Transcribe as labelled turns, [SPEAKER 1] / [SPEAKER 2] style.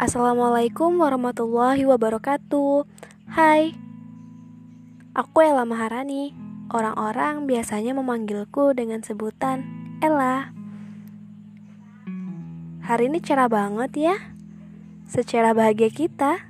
[SPEAKER 1] Assalamualaikum warahmatullahi wabarakatuh. Hai, aku Ella Maharani. Orang-orang biasanya memanggilku dengan sebutan Ella. Hari ini cerah banget ya. Secara bahagia kita.